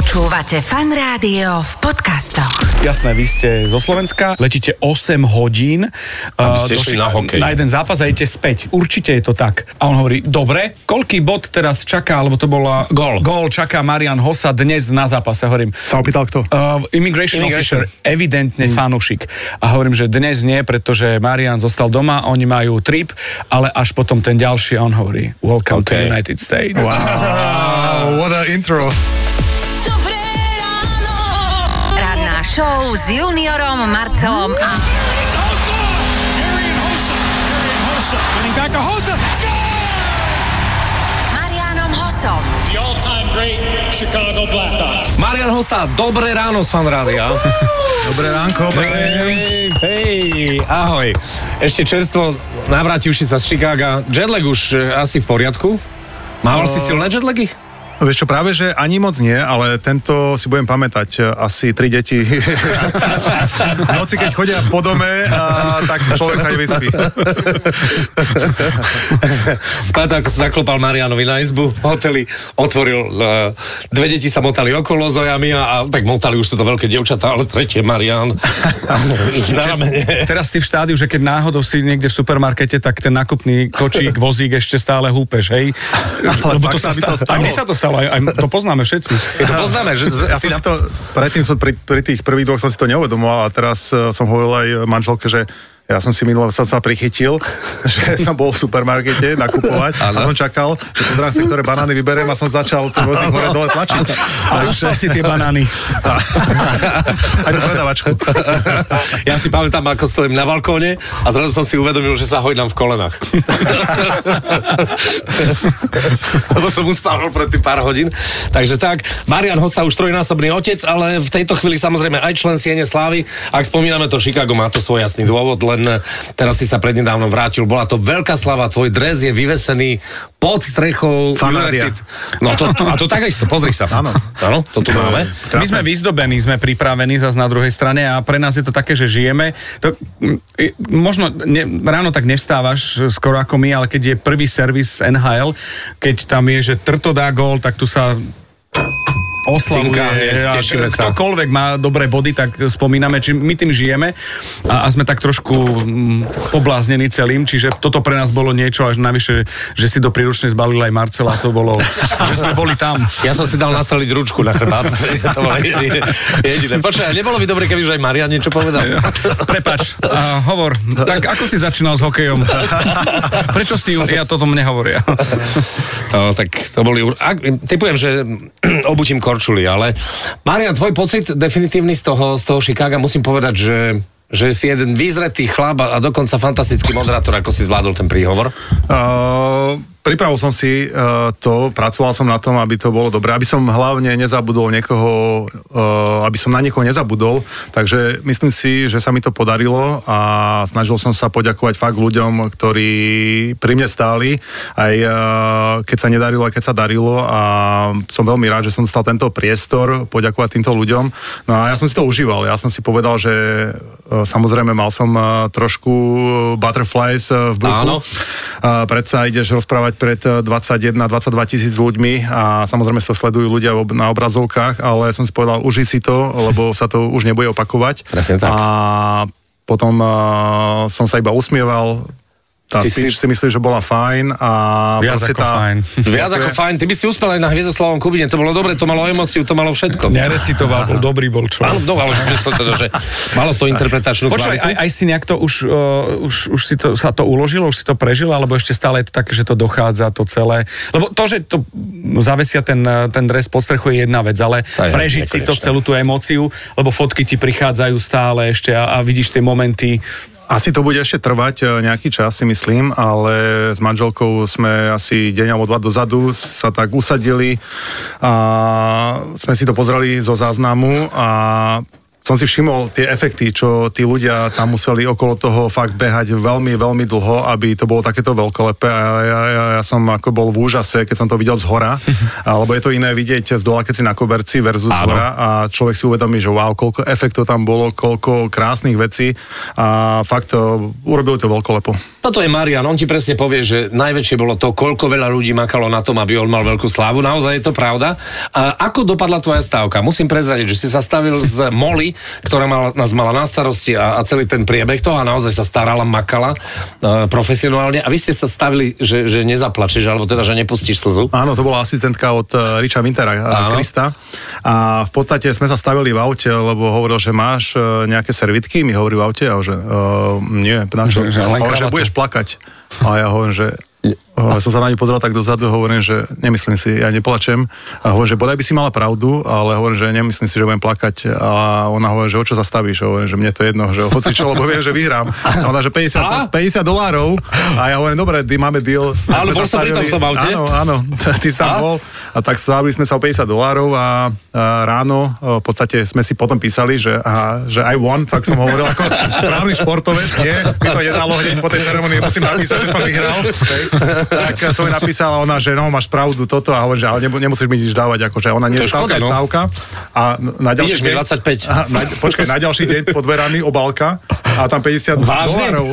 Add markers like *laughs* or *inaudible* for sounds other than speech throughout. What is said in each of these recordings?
Počúvate fan rádio v podcastoch. Jasné, vy ste zo Slovenska, letíte 8 hodín Aby uh, ste do išli Ši- na hokej. na jeden zápas a idete späť. Určite je to tak. A on hovorí, dobre, koľký bod teraz čaká, alebo to bola... Gól. Gól čaká Marian Hossa dnes na zápase. Hovorím, Sa opýtal kto? Uh, immigration, Immigration. officer, evidentne fanúšik. A hovorím, že dnes nie, pretože Marian zostal doma, oni majú trip, ale až potom ten ďalší, on hovorí, welcome to Okay. United States. Wow, what a intro. Dobré ráno. Ranná show s Juniorom, Marcelom a Hossa! Arian Hossa! Arian Hossa! Spinning back to Hossa! Score! Marianom Hosom. The all-time great Chicago Blackhawks. Marian Hossa, dobré ráno z Fanrádia. Dobré ránko. Hej, hej, ahoj. Ešte čerstvo, navrátivši sa z Chicaga. Jetlag už e, asi v poriadku? Mával si silné jetlagy? Vieš čo, práve, že ani moc nie, ale tento si budem pamätať. e, Asi tri deti. *laughs* v noci, keď chodia po dome, a, tak človek sa nevyspí. *laughs* Spáta, ako sa zaklopal Marianovi na izbu v hoteli, otvoril, uh, dve deti sa motali okolo zojami a, a tak motali už sú to veľké dievčatá, ale tretie Marian. *laughs* Teraz si v štádiu, že keď náhodou si niekde v supermarkete, tak ten nákupný kočík, vozík ešte stále húpeš, hej? Ale fakt sa mi to stalo. mne sa to stalo, aj, aj to poznáme všetci. Je to poznáme, že z- Ja si na si to, predtým som pri, pri tých prvých dvoch som si to neuvedomoval a teraz uh, som hovoril aj manželke, že ja som si minule som sa prichytil, *laughs* že som bol v supermarkete nakupovať a som čakal, že pozerám si, ktoré banány vyberiem a som začal ten vozík hore dole tlačiť. A uspal si tie banány. Aj tú predavačku. *laughs* Ja si pamätám, ako stojím na balkóne a zrazu som si uvedomil, že sa hojdám v kolenách. *laughs* Lebo som uspával pred tým pár hodín. Takže tak, Marian Hossa už trojnásobný otec, ale v tejto chvíli samozrejme aj člen Siene Slávy. Ak spomíname to Chicago, má to svoj jasný dôvod, len teraz si sa prednedávnom vrátil. Bola to veľká slava, tvoj dres je vyvesený pod strechou. United. No to, a to tak isto, pozri sa. Áno. Áno, to tu máme. My sme vyzdobení, sme pripravení zase na druhej strane a pre nás je to také, že žijeme. To, možno ne, ráno tak nevstávaš skoro ako my, ale keď je prvý servis NHL, keď tam je, že Trto dá gól, tak tu sa oslavuje. Cinká hneď, sa. Ktokoľvek má dobré body, tak spomíname, či my tým žijeme a, a sme tak trošku mm, pobláznení celým, čiže toto pre nás bolo niečo, až navyše, že si do príručnej zbalil aj Marcela, to bolo, že sme boli tam. Ja som si dal nastreliť ručku na chrbát. *laughs* to bolo jediné. Počkaj, nebolo by dobre, keby už aj Marian niečo povedal. Prepač, a hovor, tak ako si začínal s hokejom? Prečo si, ja toto mne hovoria. No, tak to boli... Ak, typujem, že *clears throat* obutím korčuli, ale Marian, tvoj pocit definitívny z toho, z toho Chicaga, musím povedať, že že si jeden vyzretý chlap a dokonca fantastický moderátor, ako si zvládol ten príhovor. Uh, pripravil som si uh, to, pracoval som na tom, aby to bolo dobré, aby som hlavne nezabudol niekoho, uh, aby som na niekoho nezabudol, takže myslím si, že sa mi to podarilo a snažil som sa poďakovať fakt ľuďom, ktorí pri mne stáli, aj uh, keď sa nedarilo, aj keď sa darilo a som veľmi rád, že som dostal tento priestor poďakovať týmto ľuďom. No a ja som si to užíval, ja som si povedal, že uh, samozrejme mal som uh, trošku butterflies uh, v bruchu. Áno. Predsa ideš rozprávať pred 21-22 tisíc ľuďmi a samozrejme sa sledujú ľudia na obrazovkách, ale som si povedal, uži si to, lebo sa to už nebude opakovať. Presne tak. A potom uh, som sa iba usmieval, tá Ty speech si- si myslím, že bola fajn a Viac ako tá, fajn. Viac ako fajn. Ty by si uspel aj na Hviezdoslavom Kubine, to bolo dobre, to malo emóciu, to malo všetko. Nerecitoval, bol dobrý bol. Áno, no, ale myslím teda, že malo to interpretačnú kvalitu. aj, aj si nejak to už, uh, už, už si to, sa to uložilo, už si to prežil, alebo ešte stále je to také, že to dochádza, to celé. Lebo to, že to zavesia ten, eh, ten dres pod strechu je jedna vec, ale je prežiť si to nekonečné. celú tú emóciu, lebo fotky ti prichádzajú stále ešte a, a vidíš tie momenty. Asi to bude ešte trvať e, nejaký čas, si myslím, ale s manželkou sme asi deň alebo dva dozadu sa tak usadili a sme si to pozreli zo záznamu a som si všimol tie efekty, čo tí ľudia tam museli okolo toho fakt behať veľmi, veľmi dlho, aby to bolo takéto veľkolepé a ja, ja, ja, som ako bol v úžase, keď som to videl z hora, *laughs* alebo je to iné vidieť z dola, keď si na koberci versus Áno. hora a človek si uvedomí, že wow, koľko efektov tam bolo, koľko krásnych vecí a fakt to, urobili to veľkolepo. Toto je Marian, on ti presne povie, že najväčšie bolo to, koľko veľa ľudí makalo na tom, aby on mal veľkú slávu. Naozaj je to pravda. A ako dopadla tvoja stávka? Musím prezradiť, že si sa stavil z Molly, ktorá mal, nás mala na starosti a, a celý ten priebeh toho a naozaj sa starala, makala uh, profesionálne. A vy ste sa stavili, že, že nezaplačeš, alebo teda, že nepustíš slzu. Áno, to bola asistentka od uh, Richa Wintera, uh, Áno. Krista. A v podstate sme sa stavili v aute, lebo hovoril, že máš uh, nejaké servitky, mi hovorí v aute, a že uh, nie, na čo? Že- že budeš plakať. A ja hovorím, že som sa na ňu pozrel tak dozadu, hovorím, že nemyslím si, ja neplačem. A hovorím, že bodaj by si mala pravdu, ale hovorím, že nemyslím si, že budem plakať. A ona hovorí, že o čo zastavíš? Hovorím, že mne to je jedno, že hoci čo, lebo viem, že vyhrám. A ona, že 50, 50 dolárov. A ja hovorím, dobre, di- máme deal. Ale bol som pri tom v tom aute? Áno, áno, *laughs* ty si tam A? bol. A tak stavili sme sa o 50 dolárov a, a ráno v podstate sme si potom písali, že, a, že I won, tak som hovoril ako správny športovec, nie, mi to nedalo hneď po tej ceremonii, musím napísať, že som vyhral. Okay. Tak som jej napísala ona, že no, máš pravdu toto a hovorím, že ale nemusíš mi nič dávať, akože ona nie je stávka, škoda, je no. stávka. A na ďalší Ideš mi deň, 25. Aha, na, počkaj, na ďalší deň pod dverami obálka a tam 50 Vážne? dolárov.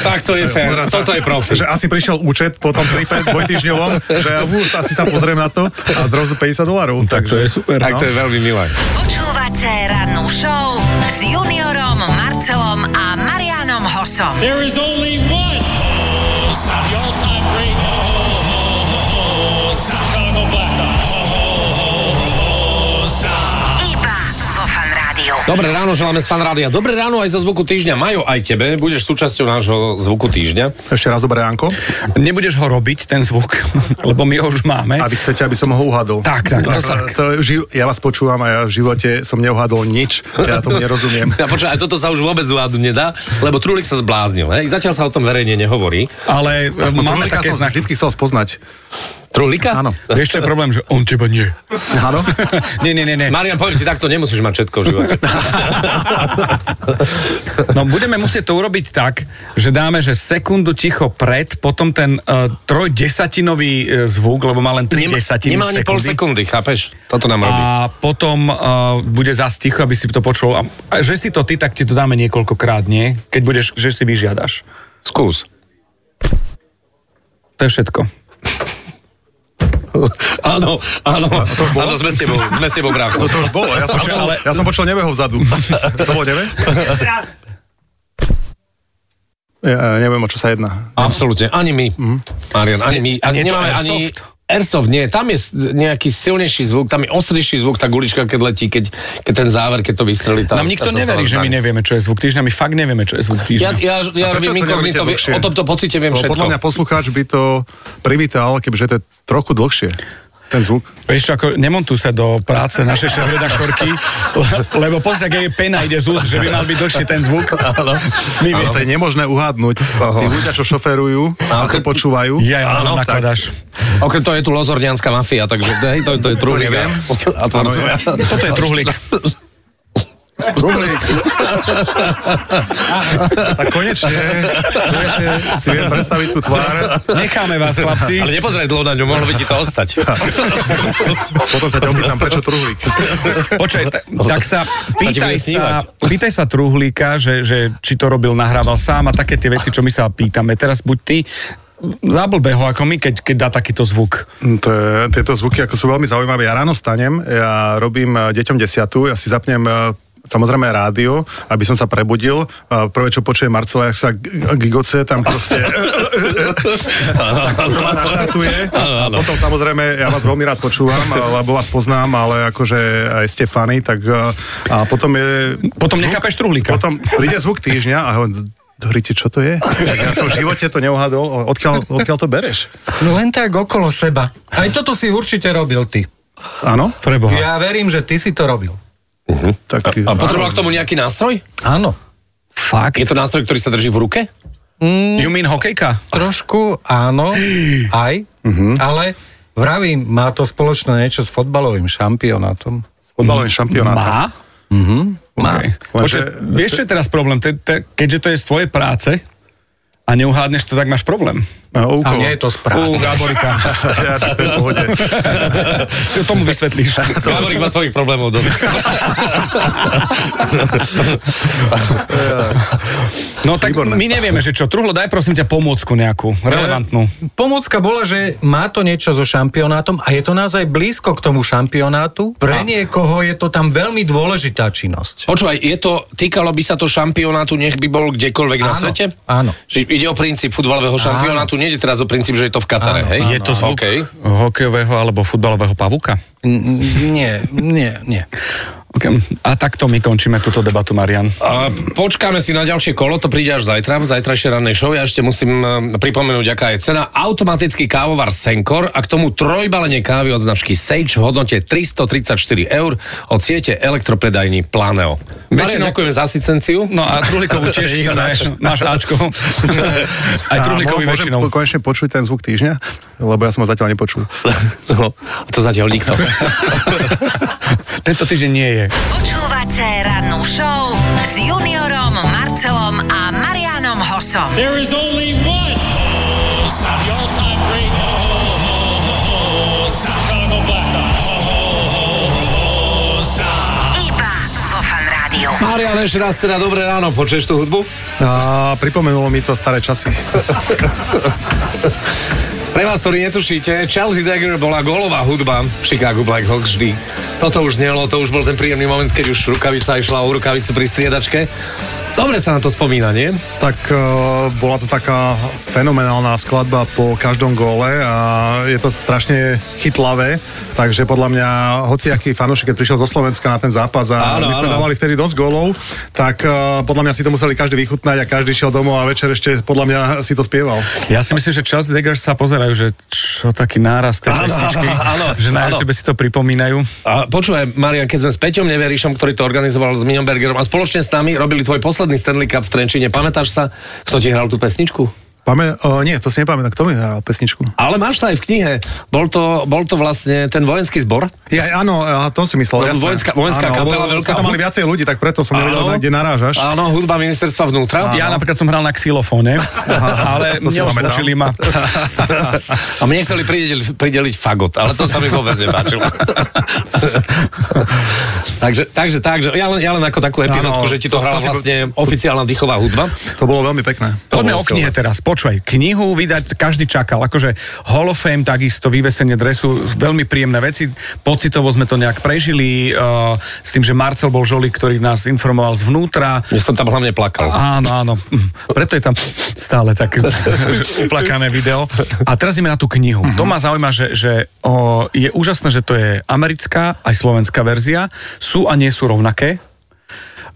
Tak to je fér. Toto je profi. Že asi prišiel účet po tom tripe dvojtyžňovom, že ja uh, asi sa pozriem na to a zrazu 50 dolárov. Tak to je super. Tak to je veľmi milé. Počúvate rannú show s Juniorom, Marcelom a Marianom Hosom. There is only one host, the all-time great host, Chicago Blackhawks. Dobré ráno, želáme z Fan Rádia. Dobré ráno aj zo zvuku týždňa. Majo, aj tebe. Budeš súčasťou nášho zvuku týždňa. Ešte raz dobré ránko. Nebudeš ho robiť, ten zvuk, *laughs* lebo my ho už máme. A vy chcete, aby som ho uhadol? Tak, tak, To, tak, to, ja vás počúvam a ja v živote som neuhadol nič. Ja tomu nerozumiem. *laughs* Ja počúvaj, toto sa už vôbec uhádnuť nedá, lebo Trulik sa zbláznil. Hej? Zatiaľ sa o tom verejne nehovorí. Ale e, máme také som znaky. vždycky chcel spoznať. Trulika? Áno. Vieš, čo je problém, že on teba nie. Áno? *laughs* nie, nie, nie, nie. Marian, poviem ti takto, nemusíš mať všetko v živote. *laughs* No budeme musieť to urobiť tak, že dáme, že sekundu ticho pred, potom ten uh, trojdesatinový uh, zvuk, lebo má len 3 Nemá, desatiny nemá ani pol sekundy. sekundy, chápeš? Toto nám robí. A potom uh, bude zás ticho, aby si to počul. A, a že si to ty, tak ti to dáme niekoľkokrát, nie? Keď budeš, že si vyžiadaš. Skús. To je všetko. *laughs* Áno, áno. Áno, sme s tebou, sme s tebou, brácho. To, to už bolo. Ja som počul, ale- ja som počul nebeho vzadu. *laughs* To bolo nebe? Ja neviem, o čo sa jedná. Absolútne, ani my, Marian, ani my. Ani, to nemáme ani... Airsoft, nie, tam je nejaký silnejší zvuk, tam je ostrejší zvuk, tá gulička, keď letí, keď, keď ten záver, keď to vystrelí. Tá, Nám nikto tá neverí, že my nevieme, čo je zvuk týždňa. My fakt nevieme, čo je zvuk Ja, týždňa. ja, ja A prečo robím inkognito, o tomto pocite viem Lebo všetko. Podľa mňa poslucháč by to privítal, kebyže to je trochu dlhšie. Ten zvuk. Vieš čo, ako nemontuj sa do práce našej šéf-redaktorky, le- lebo pozri, ak jej pena ide z úst, že by mal byť dlhší ten zvuk. My vieme. to je nemožné uhádnuť. Tí ľudia, čo šoferujú a to počúvajú. Ja, ja, Áno, nakladáš. Okrem toho je tu lozordianská mafia, takže hej, to, to je truhlík. neviem. A to Áno, je. Toto je truhlík. *laughs* Truhlík. tak konečne, konečne si viem predstaviť tú tvár. Necháme vás, chlapci. Ale nepozeraj dlho na ňu, mohlo by ti to ostať. Potom sa ťa opýtam, prečo truhlík. Počkaj, ta- tak sa pýtaj sa, pýtaj sa truhlíka, že, že či to robil, nahrával sám a také tie veci, čo my sa pýtame. Teraz buď ty záblbeho ako my, keď, keď dá takýto zvuk. To je, tieto zvuky ako sú veľmi zaujímavé. Ja ráno stanem, ja robím eh, deťom desiatu, ja si zapnem eh, samozrejme rádio, aby som sa prebudil. A Prvé, čo počuje Marcela, jak sa gigoce, tam proste *laughs* naštartuje. A potom samozrejme, ja vás veľmi rád počúvam, lebo vás poznám, ale akože aj ste fany, tak a potom je... Potom nechápeš truhlíka. Potom príde zvuk týždňa a hovorím, Hovoríte, čo to je? Tak ja som v živote to neuhadol. Odkiaľ, odkiaľ to bereš? No len tak okolo seba. Aj toto si určite robil ty. Áno? Preboha. Ja verím, že ty si to robil. Tak, A potreboval k tomu nejaký nástroj? Áno. Fakt? Je to nástroj, ktorý sa drží v ruke? You mean hokejka? Trošku áno, aj, ale vravím, má to spoločné niečo s fotbalovým šampionátom. Fotbalový šampionát. Má? Má. Okay. Lenže- Počkaj, vieš, čo je teraz problém? Te, te, keďže to je z tvojej práce a neuhádneš to, tak máš problém. Uh, A nie je to U správne. Gáborika. *laughs* ja si to je v pohode. Tomu vysvetlíš. *laughs* Gáborík má svojich problémov doma. *laughs* No tak Výborné. my nevieme, že čo. Truhlo, daj prosím ťa pomôcku nejakú, relevantnú. Pomocka bola, že má to niečo so šampionátom a je to naozaj blízko k tomu šampionátu. Pre niekoho je to tam veľmi dôležitá činnosť. Počúvaj, je to, týkalo by sa to šampionátu, nech by bol kdekoľvek na Áno, svete? áno. Že ide o princíp futbalového šampionátu, nie ide teraz o princíp, že je to v Katare, Áno, hej? Je to zvuk Okay. hokejového alebo futbalového pavuka? N- Nie, nie, nie. A takto my končíme túto debatu, Marian. A počkáme si na ďalšie kolo, to príde až zajtra, v zajtrajšej rannej show. Ja ešte musím e, pripomenúť, aká je cena. Automatický kávovar Senkor a k tomu trojbalenie kávy od značky Sage v hodnote 334 eur od siete elektropredajní Planeo. Väčšinou... Ďakujeme za asistenciu. No a Truhlíkovú *laughs* tiež chceme, máš Ačko. *laughs* Aj mo- väčšinou. Môžem konečne počuť ten zvuk týždňa? Lebo ja som ho zatiaľ nepočul. *laughs* No, to zatiaľ nikto. Tento týždeň nie je. Počúvate rannú show s Juniorom, Marcelom a Marianom Hosom. There is only one host, the all-time great host, Chicago Blackhawks. Iba vo Fan Rádiu. Marian, ešte raz teda dobré ráno, počuješ tú hudbu? A pripomenulo mi to staré časy. *laughs* Pre vás, ktorí netušíte, Chelsea Dagger bola gólová hudba v Chicago Blackhawks vždy. Toto už znelo, to už bol ten príjemný moment, keď už rukavica išla o rukavicu pri striedačke. Dobre sa na to spomína, nie? Tak uh, bola to taká fenomenálna skladba po každom góle a je to strašne chytlavé, takže podľa mňa hociaký fanúšik, keď prišiel zo Slovenska na ten zápas a Áno, my sme áno. dávali vtedy dosť gólov, tak uh, podľa mňa si to museli každý vychutnať a každý šiel domov a večer ešte podľa mňa si to spieval. Ja si myslím, že Chelsea Daggers sa pozerajú, že čo taký náraz tej pesničky, že na áno. YouTube si to pripomínajú. A počúvaj, Marian, keď sme s Peťom Neverišom, ktorý to organizoval s Minionbergerom a spoločne s nami robili tvoj posledný Stanley Cup v Trenčine, pamätáš sa, kto ti hral tú pesničku? Pamä- uh, nie, to si nepamätám, kto mi hral pesničku. Ale máš to aj v knihe. Bol to, bol to vlastne ten vojenský zbor. Ja, áno, a to si myslel. No, jasné. vojenská- vojenská áno, kapela, lebo veľká. tam mali viacej ľudí, tak preto som nevedel, Áno. kde narážaš. Áno, hudba ministerstva vnútra. Ja napríklad som hral na xylofóne, ale neosločili ma. A mne chceli prideliť, prideliť fagot, ale to sa mi vôbec nepáčilo. *laughs* takže, takže, takže, ja len, ja len ako takú epizódku, Áno, že ti to to- hrala vlastne oficiálna dýchová hudba. To bolo veľmi pekné. Poďme o knihe teraz. Počúvaj, knihu vydať každý čakal. Akože Hall of Fame, takisto vyvesenie dresu, veľmi príjemné veci. Pocitovo sme to nejak prežili uh, s tým, že Marcel bol žolík, ktorý nás informoval zvnútra. Ja som tam hlavne plakal. Áno, áno. *laughs* Preto je tam stále také *laughs* uplakané video. A teraz ideme na tú knihu. To ma zaujíma, že, že o, je úžasné, že to je americká aj slovenská verzia. Sú a nie sú rovnaké.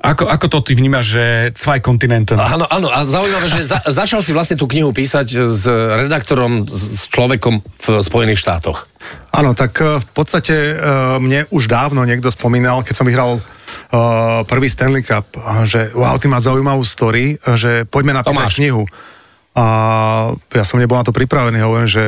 Ako, ako to ty vnímaš, že zwei Kontinenten? Áno, áno, a zaujímavé, že za, *laughs* začal si vlastne tú knihu písať s redaktorom, s s človekom v Spojených štátoch. Áno, tak eh, v podstate eh, mne už dávno niekto spomínal, keď som vyhral eh, prvý Stanley Cup, že wow, ty má zaujímavú story, že poďme napísať Tomáš. knihu. A ja som nebol na to pripravený, hovorím, že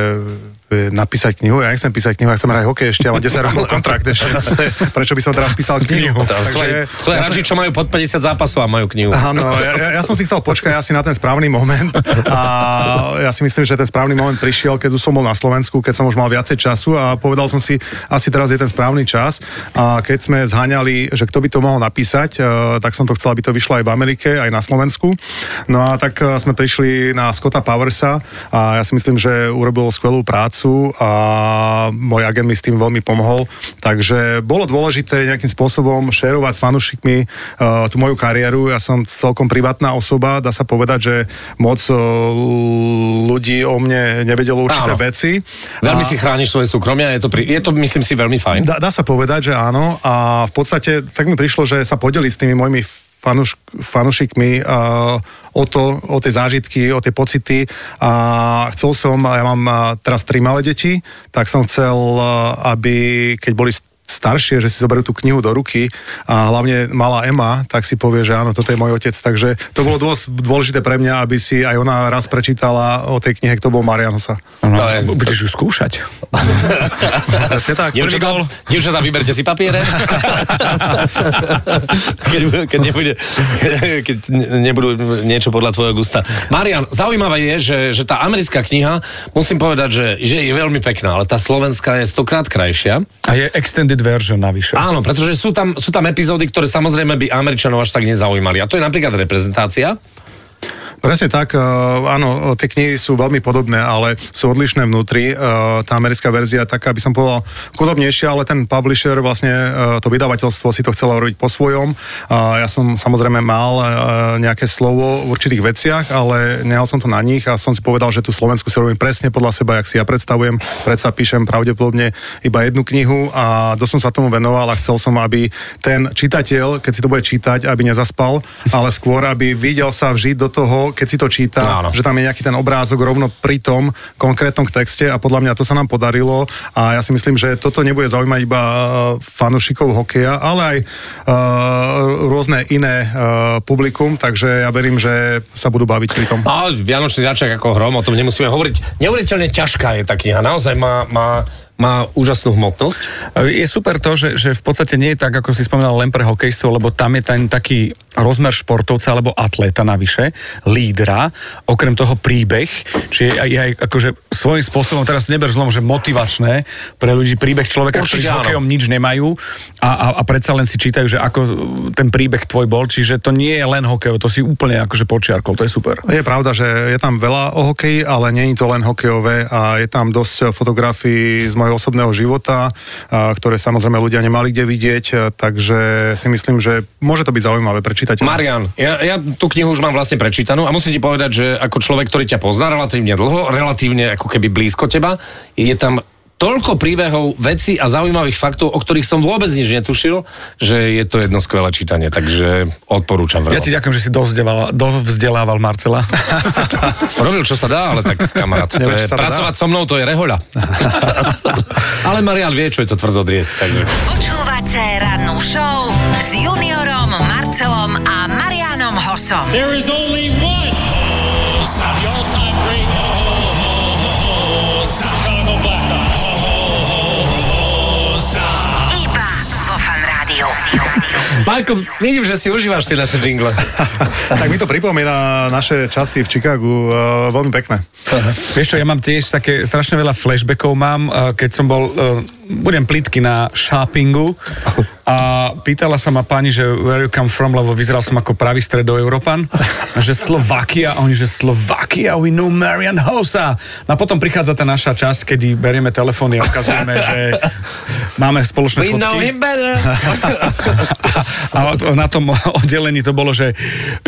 napísať knihu, ja nechcem písať knihu, ja chcem hrať hokej ešte, ale 10 rokov kontrakt ešte. *laughs* Prečo by som teraz písal knihu? Svoje, svoje ja hráči, čo majú pod 50 zápasov a majú knihu. Áno, ja, ja, ja som si chcel počkať asi na ten správny moment a ja si myslím, že ten správny moment prišiel, keď už som bol na Slovensku, keď som už mal viacej času a povedal som si, asi teraz je ten správny čas a keď sme zháňali, že kto by to mohol napísať, eh, tak som to chcel, aby to vyšlo aj v Amerike, aj na Slovensku. No a tak eh, sme prišli na Scotta Powersa a ja si myslím, že urobil skvelú prácu a môj agent mi s tým veľmi pomohol. Takže bolo dôležité nejakým spôsobom šerovať s fanúšikmi uh, tú moju kariéru. Ja som celkom privátna osoba, dá sa povedať, že moc uh, ľudí o mne nevedelo určité Áno. veci. Veľmi A- si chrániš svoje súkromie a je to, pri, je to, myslím si, veľmi fajn. Dá, dá sa povedať, že áno a v podstate tak mi prišlo, že sa podeliť s tými mojimi fanuš, fanušikmi uh, o to, o tie zážitky, o tie pocity. A chcel som, ja mám teraz tri malé deti, tak som chcel, aby keď boli staršie, že si zoberú tú knihu do ruky a hlavne malá Ema, tak si povie, že áno, toto je môj otec. Takže to bolo dosť dôležité pre mňa, aby si aj ona raz prečítala o tej knihe, kto bol Marian Hosa. No, To je- budeš ju skúšať. Presne tak. Dievčatá, dievčatá, vyberte si papiere. keď, keď, nebude, keď nebudú niečo podľa tvojho gusta. Marian, zaujímavé je, že, že tá americká kniha, musím povedať, že, že je veľmi pekná, ale tá slovenská je stokrát krajšia. A je extended version navyše. Áno, pretože sú tam, sú tam epizódy, ktoré samozrejme by Američanov až tak nezaujímali. A to je napríklad reprezentácia. Presne tak, uh, áno, tie knihy sú veľmi podobné, ale sú odlišné vnútri. Uh, tá americká verzia je taká, by som povedal, chudobnejšia, ale ten publisher, vlastne to vydavateľstvo si to chcelo robiť po svojom. Ja som samozrejme mal nejaké slovo v určitých veciach, ale nehal som to na nich a som si povedal, že tú Slovensku si robím presne podľa seba, jak si ja predstavujem. Predsa píšem pravdepodobne iba jednu knihu a dosť som sa tomu venoval a chcel som, aby ten čitateľ, keď si to bude čítať, aby nezaspal, ale skôr, aby videl sa vžiť do toho, keď si to číta, Áno. že tam je nejaký ten obrázok rovno pri tom konkrétnom texte a podľa mňa to sa nám podarilo a ja si myslím, že toto nebude zaujímať iba uh, fanúšikov hokeja, ale aj uh, rôzne iné uh, publikum, takže ja verím, že sa budú baviť pri tom. A Vianočný dáček ako hrom, o tom nemusíme hovoriť. Neuveriteľne ťažká je tá kniha, naozaj má, má, má úžasnú hmotnosť. Je super to, že, že v podstate nie je tak, ako si spomínal, len pre hokejistov, lebo tam je ten taký rozmer športovca alebo atléta navyše, lídra, okrem toho príbeh, čiže aj, aj akože svojím spôsobom, teraz neber zlom, že motivačné pre ľudí príbeh človeka, ktorí Určite s áno. hokejom nič nemajú a, a, a predsa len si čítajú, že ako ten príbeh tvoj bol, čiže to nie je len hokej, to si úplne akože počiarkol, to je super. Je pravda, že je tam veľa o hokeji, ale nie je to len hokejové a je tam dosť fotografií z môjho osobného života, ktoré samozrejme ľudia nemali kde vidieť, takže si myslím, že môže to byť zaujímavé prečítať. Marian, ja, ja tú knihu už mám vlastne prečítanú a musím ti povedať, že ako človek, ktorý ťa pozná relatívne dlho, relatívne ako keby blízko teba, je tam toľko príbehov, vecí a zaujímavých faktov, o ktorých som vôbec nič netušil, že je to jedno skvelé čítanie, takže odporúčam Ja veľmi. ti ďakujem, že si dovzdelával, dovzdelával Marcela. *laughs* Robil, čo sa dá, ale tak kamarát, to Neviem, je, to dá. pracovať so mnou, to je rehoľa. *laughs* ale Marian vie, čo je to tvrdodrieť, takže... Počúvate rannú show s Juniorom, Marcelom a Marianom Hosom. There is only one Majko, vidím, že si užívaš tie naše jingle. *laughs* tak mi to pripomína naše časy v Chicagu, uh, veľmi pekné. Vieš čo, ja mám tiež také strašne veľa flashbackov mám, eh, keď som bol, eh, budem plitky na shoppingu a pýtala sa ma pani, že where you come from, lebo vyzeral som ako pravý stredoeurópan, že Slovakia, a oni, že Slovakia, we know Marian Hosa. No a potom prichádza tá naša časť, kedy berieme telefóny a ukazujeme, že máme spoločné We know fotky. him better. A na tom oddelení to bolo, že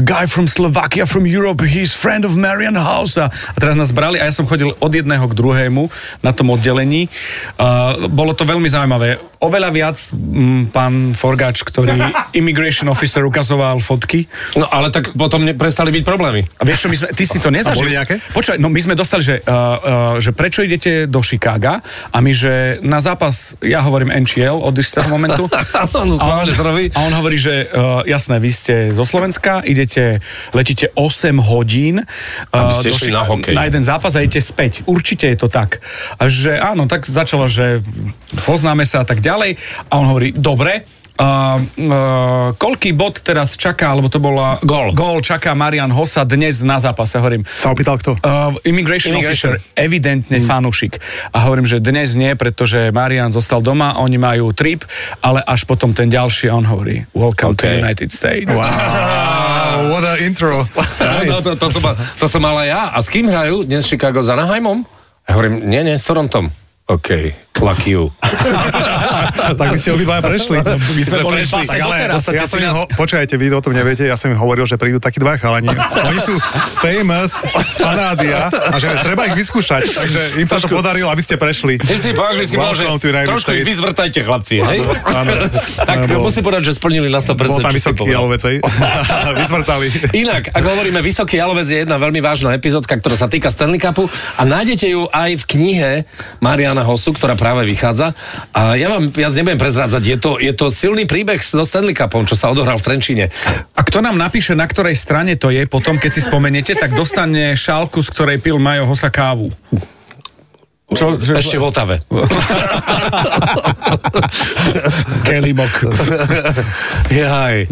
guy from Slovakia, from Europe, he's friend of Marian Hausa. A teraz nás brali a ja som chodil od jedného k druhému na tom oddelení. Uh, bolo to veľmi zaujímavé. Oveľa viac mm, pán Forgač, ktorý immigration officer ukazoval fotky. No ale tak potom ne- prestali byť problémy. A vieš čo, my sme, ty si to nezažil. Počkaj, no my sme dostali, že, uh, uh, že prečo idete do Chicaga a my, že na zápas, ja hovorím NCL od istého momentu. *laughs* Áno, a, on, a on hovorí, že uh, jasné, vy ste zo Slovenska, idete, letíte 8 hodín uh, išli na hokej. na jeden zápas a idete späť. Určite je to tak. A že áno, tak začalo, že poznáme sa a tak ďalej. A on hovorí, dobre, Uh, uh, koľký bod teraz čaká, alebo to bola... Gól. Gól čaká Marian Hosa dnes na zápase, hovorím. Sa opýtal kto? Uh, immigration, Immigration. officer, evidentne fanúšik. A hovorím, že dnes nie, pretože Marian zostal doma, oni majú trip, ale až potom ten ďalší a on hovorí, welcome to Okay. United States. Wow, *laughs* what a intro. No, to, to, som, mal- to som mal aj ja. A s kým hrajú dnes Chicago s Anaheimom? Ja hovorím, nie, nie, s Torontom. OK, lucky you. *laughs* tak by ste obidvaja prešli. My sme boli prešli. Tak ale ja som ho, počkajte, vy o tom neviete, ja som im hovoril, že prídu takí dva chalani. Oni sú famous z fanádia a že treba ich vyskúšať, takže im sa to podarilo, aby ste prešli. Ty si po anglicky mal, že trošku ich vyzvrtajte, chlapci, hej? Áno. Tak Lebo musím povedať, že splnili na 100%. Bol tam vysoký jalovec, hej. *laughs* Vyzvrtali. Inak, ak hovoríme Vysoký jalovec je jedna veľmi vážna epizódka, ktorá sa týka Stanley Cupu a nájdete ju aj v knihe Mariana Mariana Hosu, ktorá práve vychádza. A ja vám viac nebudem prezrádzať, je to, je to silný príbeh so Stanley Cupom, čo sa odohral v Trenčíne. A kto nám napíše, na ktorej strane to je, potom keď si spomeniete, tak dostane šálku, z ktorej pil Majo Hosa kávu. Čo, že... Ešte v Otave. Kelibok. Jaj.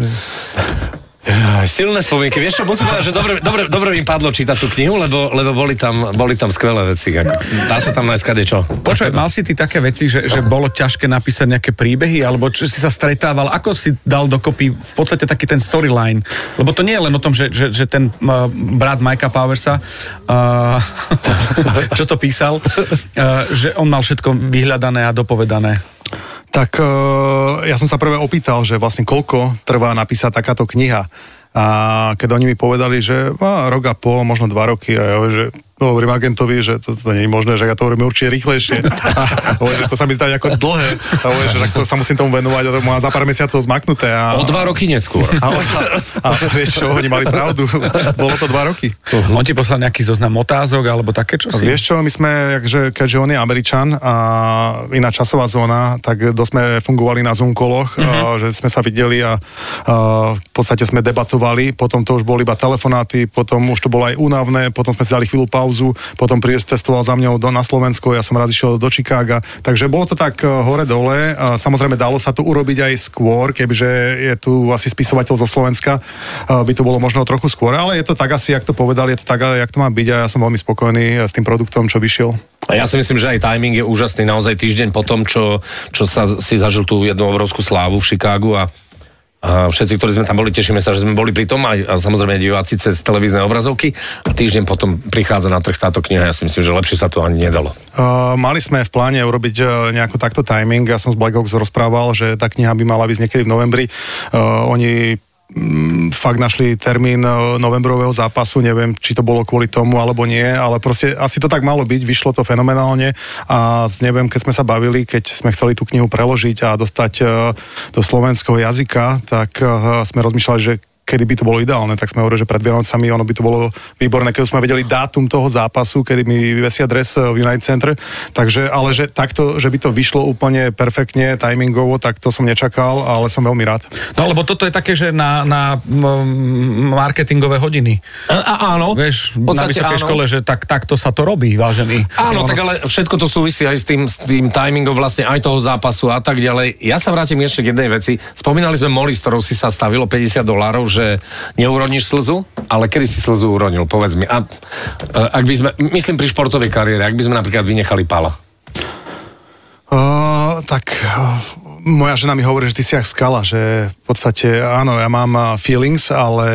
Silné spomienky. Vieš čo, musím povedať, že dobre, dobre, dobre mi padlo čítať tú knihu, lebo, lebo boli, tam, boli tam skvelé veci. Ako, dá sa tam nájsť kadečo. Počuj, mal si ty také veci, že, že bolo ťažké napísať nejaké príbehy, alebo čo si sa stretával, ako si dal dokopy v podstate taký ten storyline? Lebo to nie je len o tom, že, že, že ten uh, brat Mikea Powersa, uh, *laughs* čo to písal, uh, že on mal všetko vyhľadané a dopovedané. Tak uh, ja som sa prvé opýtal, že vlastne koľko trvá napísať takáto kniha. A keď oni mi povedali, že á, rok a pol, možno dva roky, a hovorím, že no, hovorím agentovi, že to, to nie je možné, že ja to hovorím určite rýchlejšie. *laughs* A hovorím, že to sa mi zdá ako dlhé. A hovorím, že tak to sa musím tomu venovať a to má za pár mesiacov zmaknuté. A, O dva roky neskôr. a, a, a vieš čo, oni mali pravdu. Bolo to dva roky. On ti poslal nejaký zoznam otázok, alebo také čo si? Vieš čo, my sme, jakže, keďže on je Američan a iná časová zóna, tak dosť sme fungovali na Zoom koloch, mm-hmm. že sme sa videli a, a v podstate sme debatovali, potom to už boli iba telefonáty, potom už to bolo aj únavné, potom sme si dali chvíľu pauzu, potom prísť testoval za mňou do, na Slovensko, ja som raz išiel do Chicaga, takže bolo to tak eh, hore-dole, a samozrejme dalo sa to urobiť aj skôr, kebyže je tu asi spisovateľ zo Slovenska, eh, by to bolo možno trochu skôr, ale je to tak asi, jak to povedali, je to tak, jak to má byť a ja som veľmi spokojný s tým produktom, čo vyšiel. A ja si myslím, že aj timing je úžasný. Naozaj týždeň po tom, čo, čo sa si zažil tú jednu obrovskú slávu v Chicagu a a všetci, ktorí sme tam boli, tešíme sa, že sme boli pri tom aj, a samozrejme diváci cez televízne obrazovky a týždeň potom prichádza na trh táto kniha. Ja si myslím, že lepšie sa to ani nedalo. Uh, mali sme v pláne urobiť uh, nejako takto timing. Ja som s Black Ops rozprával, že tá kniha by mala byť niekedy v novembri. Uh, oni fakt našli termín uh, novembrového zápasu, neviem, či to bolo kvôli tomu alebo nie, ale proste asi to tak malo byť, vyšlo to fenomenálne a neviem, keď sme sa bavili, keď sme chceli tú knihu preložiť a dostať uh, do slovenského jazyka, tak uh, sme rozmýšľali, že kedy by to bolo ideálne, tak sme hovorili, že pred Vianocami ono by to bolo výborné, keď sme vedeli dátum toho zápasu, kedy mi vyvesia dres eh, v United Center. Takže, ale že takto, že by to vyšlo úplne perfektne, timingovo, tak to som nečakal, ale som veľmi rád. No lebo toto je také, že na, na mm, marketingové hodiny. A, áno. Vieš, v na vysokej áno. škole, že tak, takto sa to robí, vážený. Áno, tak ale všetko to súvisí aj s tým, s tým timingom vlastne aj toho zápasu a tak ďalej. Ja sa vrátim ešte k jednej veci. Spomínali sme Molly, s ktorou si sa stavilo 50 dolárov, že neuroníš slzu, ale kedy si slzu uronil, povedz mi. A, a ak by sme, myslím pri športovej kariére, ak by sme napríklad vynechali Pala. Uh, tak uh, moja žena mi hovorí, že ty si jak skala, že v podstate áno, ja mám uh, feelings, ale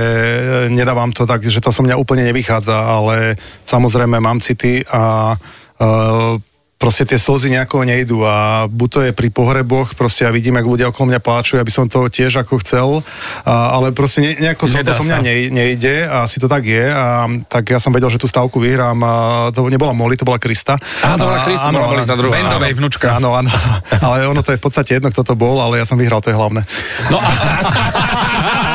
nedávam to tak, že to so mňa úplne nevychádza, ale samozrejme mám city a uh, proste tie slzy nejako nejdú a buď to je pri pohreboch, proste ja vidím, ak ľudia okolo mňa pláču, ja by som to tiež ako chcel, a, ale proste ne, nejako som, to Nedá so mňa nej, nejde a asi to tak je a tak ja som vedel, že tú stavku vyhrám a to nebola Molly, to bola Krista. Á, to bola Krista, áno, bola tá druhá. Bendovej vnúčka. Áno, áno, *laughs* ale ono to je v podstate jedno, kto to bol, ale ja som vyhral, to je hlavné. No a *laughs*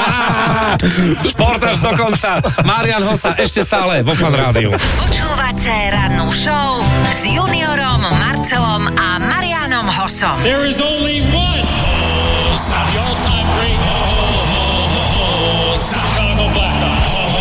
Športáž do konca. Marian Hosa ešte stále vo Fan Rádiu. Počúvate rannú show s Juniorom, Marcelom a Marianom Hosom. There is only one Hosa, the all-time great Hosa, Chicago Blackhawks.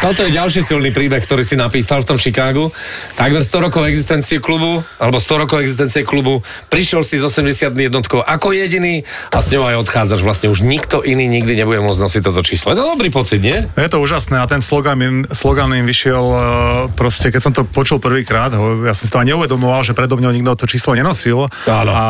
Toto je ďalší silný príbeh, ktorý si napísal v tom Chicagu. Takmer 100 rokov existencie klubu, alebo 100 rokov existencie klubu, prišiel si z 80 jednotkou ako jediný a s ňou aj odchádzaš. Vlastne už nikto iný nikdy nebude môcť nosiť toto číslo. To dobrý pocit, nie? Je to úžasné a ten slogan im, slogan im vyšiel uh, proste, keď som to počul prvýkrát, ja som si to ani neuvedomoval, že predo mňou nikto to číslo nenosil Áno. a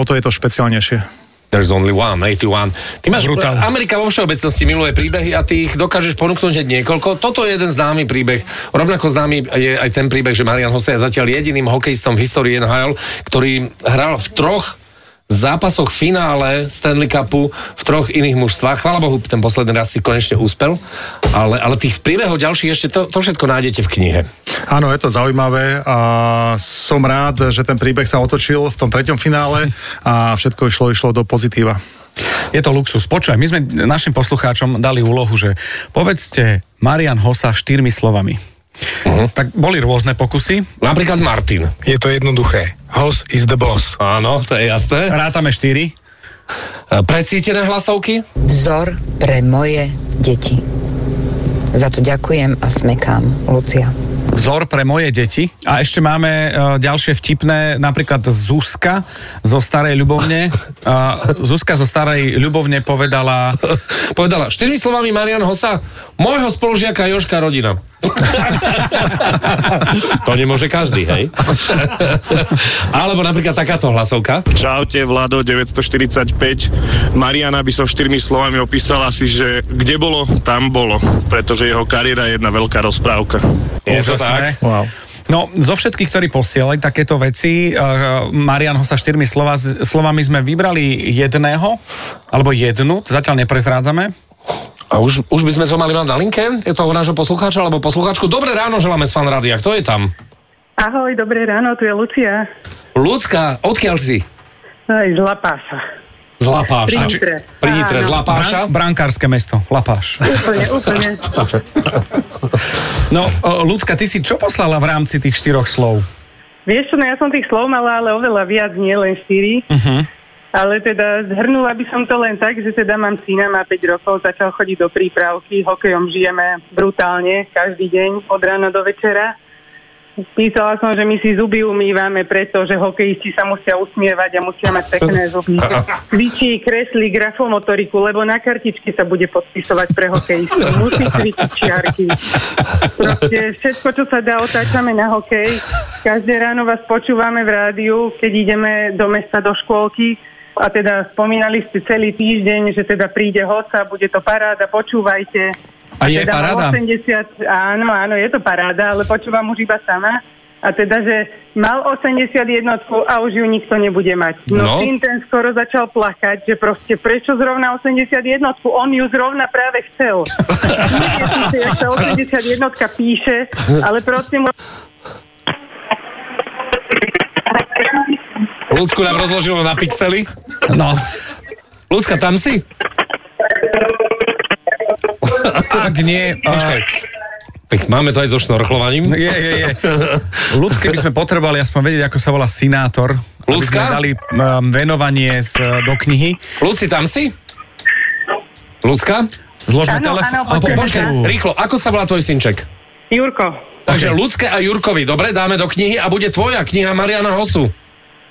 o to je to špeciálnejšie. There's only one, 81. Ty máš, Brutál. Amerika vo všeobecnosti miluje príbehy a ty ich dokážeš ponúknuť hneď niekoľko. Toto je jeden známy príbeh. Rovnako známy je aj ten príbeh, že Marian Hose je zatiaľ jediným hokejistom v histórii NHL, ktorý hral v troch zápasoch finále Stanley Cupu v troch iných mužstvách. Chvála Bohu, ten posledný raz si konečne úspel. Ale, ale tých príbehov ďalších ešte to, to všetko nájdete v knihe. Áno, je to zaujímavé a som rád, že ten príbeh sa otočil v tom treťom finále a všetko išlo, išlo do pozitíva. je to luxus. Počúvaj, my sme našim poslucháčom dali úlohu, že povedzte Marian Hosa štyrmi slovami. Tak boli rôzne pokusy. Napríklad Martin. Je to jednoduché. Hoss is the boss. Áno, to je jasné. Rátame 4. E, Predsítené hlasovky? Vzor pre moje deti. Za to ďakujem a smekám. Lucia. Vzor pre moje deti. A ešte máme uh, ďalšie vtipné, napríklad Zuzka zo Starej Ľubovne. Uh, Zuzka zo Starej Ľubovne povedala... *laughs* Povedala, štyrmi slovami Marian Hosa, môjho spolužiaka Joška rodina. *laughs* to nemôže každý, hej? Alebo napríklad takáto hlasovka. Čaute, Vlado 945. Mariana by som štyrmi slovami opísal asi, že kde bolo, tam bolo. Pretože jeho kariéra je jedna veľká rozprávka. Je to tak? Wow. No, zo všetkých, ktorí posielali takéto veci, uh, Marian ho sa štyrmi slova, slovami sme vybrali jedného, alebo jednu, zatiaľ neprezrádzame. A už, už by sme to mali mať na linke? Je to u nášho poslucháča alebo poslucháčku? Dobré ráno želáme z Fan Rádia. Kto je tam? Ahoj, dobré ráno, tu je Lucia. Ľudská, odkiaľ si? Aj z Lapáša. Z Lapáša. Pri Nitre. Pri Nitre, z Áno. Lapáša. Bran- brankárske mesto, Lapáš. Úplne, úplne. No, Ľudská, ty si čo poslala v rámci tých štyroch slov? Vieš čo, no ja som tých slov mala, ale oveľa viac, nie len štyri. Uh-huh. Ale teda zhrnula by som to len tak, že teda mám syna, má 5 rokov, začal chodiť do prípravky, hokejom žijeme brutálne, každý deň, od rána do večera. Písala som, že my si zuby umývame, pretože hokejisti sa musia usmievať a musia mať pekné zuby. *laughs* Cvičí, kreslí grafomotoriku, lebo na kartičke sa bude podpisovať pre hokejistov. Musí cvičiť čiarky. Proste všetko, čo sa dá, otáčame na hokej. Každé ráno vás počúvame v rádiu, keď ideme do mesta, do škôlky. A teda spomínali ste celý týždeň, že teda príde hoca, bude to paráda, počúvajte. A je teda paráda? 80, áno, áno, je to paráda, ale počúvam už iba sama. A teda, že mal 81 a už ju nikto nebude mať. No, No. syn ten skoro začal plakať, že proste prečo zrovna 81 On ju zrovna práve chcel. *laughs* Jak sa 81 píše, ale proste mu... Ľudsku nám rozložilo na pixely. No, Ľudská, tam si? ak nie... Počkaj. Uh, Tak máme to aj so šnorchlovaním. je, je, je. Ľudské by sme potrebovali aspoň vedieť, ako sa volá sinátor. Aby Ľudská? sme dali um, venovanie z, do knihy. Ľudci, tam si? Ľudská? Zložme telefón. Okay. počkaj, rýchlo, ako sa volá tvoj synček? Jurko, Takže Ok. Ľudské a Jurkovi, dobre, dáme do knihy a bude tvoja kniha Mariana Hosu.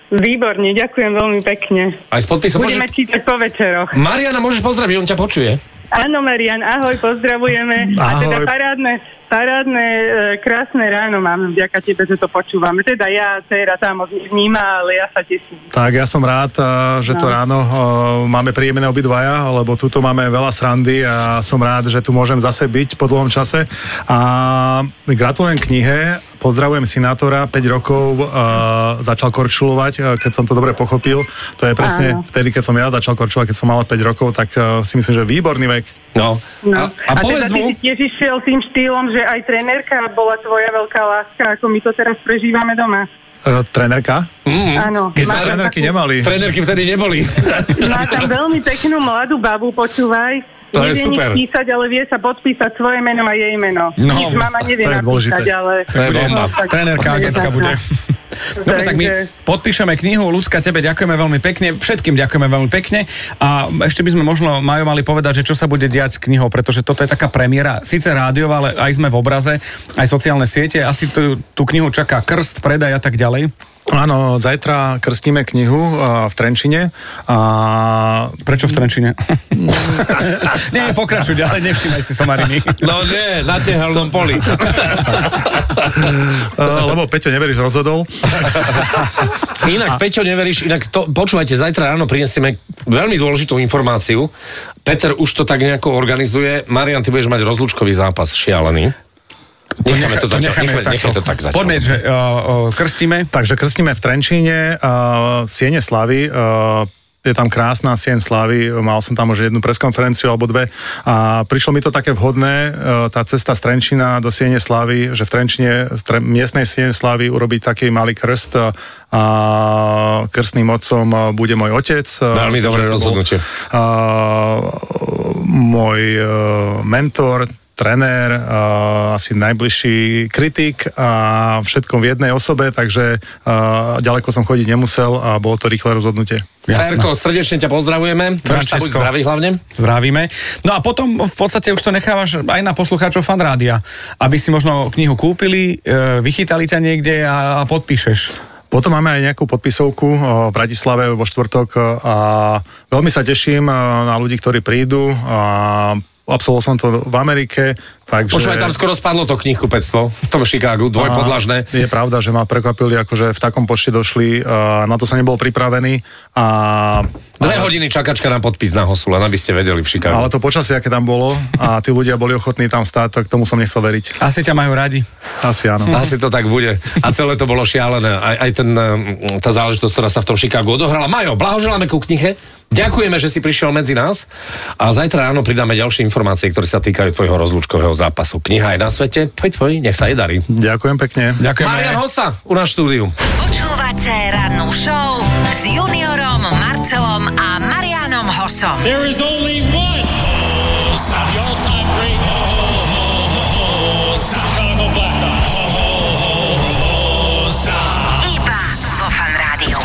výborne, ďakujem veľmi pekne. Aj s podpisom Budeme môžeš... čítať po večeroch. Mariana, môžeš pozdraviť, on ťa počuje. Áno, Marian, ahoj, pozdravujeme. A Ahoj. teda parádne, parádne, e, krásne ráno máme vďaka tebe, že to počúvame. Teda ja, dcera tá moc nevníma, ale ja sa teším. Tak ja som rád, a, že to No. ráno a, máme príjemné obidvaja, lebo tuto máme veľa srandy a som rád, že tu môžem zase byť po dlhom čase. A gratulujem knihe, pozdravujem sinátora, 5 rokov a, začal korčulovať, a, keď som to dobre pochopil. To je presne Áno. vtedy, keď som ja začal korčulovať, keď som mal 5 rokov, tak a, si myslím, že výborný vek. No. No. A, a, teda povedz ty mu... si tiež išiel tým štýlom, že aj trenérka bola tvoja veľká láska, ako my to teraz prežívame doma. E, trenerka? Áno. Keď sme Trenerky takú- nemali. Trénerky vtedy neboli. Má tam veľmi peknú mladú babu, počúvaj. To je nevie super. nič písať, ale vie sa podpísať svoje meno a jej meno. No, nič mama nevie to je napísať, dôležité. ale... To je bomba. Trenérka, je agentka bude. *laughs* Dobre, tak my podpíšeme knihu. Ľudská, tebe ďakujeme veľmi pekne. Všetkým ďakujeme veľmi pekne. A ešte by sme možno Majo mali povedať, že čo sa bude diať s knihou, pretože toto je taká premiéra. Síce rádiová, ale aj sme v obraze, aj sociálne siete. Asi tú, tú knihu čaká krst, predaj a tak ďalej. Áno, zajtra krstíme knihu a, v Trenčine a Prečo v Trenčine? *laughs* Nie, pokračuj ďalej, nevšímaj si somariny. No nie, na tehelnom poli. Uh, lebo Peťo, neveríš, rozhodol. *laughs* Inak, Peťo, neveríš, inak to, počúvajte, zajtra ráno prinesieme veľmi dôležitú informáciu. Peter už to tak nejako organizuje. Marian, ty budeš mať rozlúčkový zápas šialený. Necháme to začať, necháme takto. nechaj to tak začať. Poďme, že uh, uh, krstíme. Takže krstíme v Trenčíne, uh, Siene Slavy, uh, je tam krásna sieň slavy, mal som tam už jednu preskonferenciu alebo dve a prišlo mi to také vhodné, tá cesta z Trenčína do Siene Slavy, že v Trenčine, v tre, miestnej Siene Slavy urobiť taký malý krst a krstným otcom bude môj otec. Veľmi dobré bol, rozhodnutie. Uh, môj mentor, trenér, uh, asi najbližší kritik a všetko v jednej osobe, takže uh, ďaleko som chodiť nemusel a bolo to rýchle rozhodnutie. Ferko, srdečne ťa pozdravujeme. Drž sa buď zdravý hlavne. Zdravíme. No a potom v podstate už to nechávaš aj na poslucháčov fanrádia, aby si možno knihu kúpili, e, vychytali ťa niekde a, podpíšeš. Potom máme aj nejakú podpisovku v Bratislave vo štvrtok a veľmi sa teším na ľudí, ktorí prídu. A absolvoval som to v Amerike, takže... Počúvaj, tam skoro spadlo to knihkupectvo v tom Chicagu, dvojpodlažné. A Je pravda, že ma prekvapili, akože v takom počte došli, a na to sa nebol pripravený a... Dve hodiny čakačka na podpis na hosu, len aby ste vedeli v Chicagu. Ale to počasie, aké tam bolo a tí ľudia boli ochotní tam stáť, tak tomu som nechcel veriť. Asi ťa majú radi. Asi áno. Asi to tak bude. A celé to bolo šialené. Aj, aj ten, eh, tá záležitosť, ktorá sa v tom Chicagu odohrala. Majo, blahoželáme ku knihe. Ďakujeme, že si prišiel medzi nás a zajtra ráno pridáme ďalšie informácie, ktoré sa týkajú tvojho rozlúčkového zápasu. Kniha je na svete, tvoj, tvoj, nech sa jej darí. Ďakujem pekne. Ďakujeme. Marian Hossa u nás štúdiu. Počúvate rannú show s Juniorom, Marcelom a Marianom Hosom. There is only one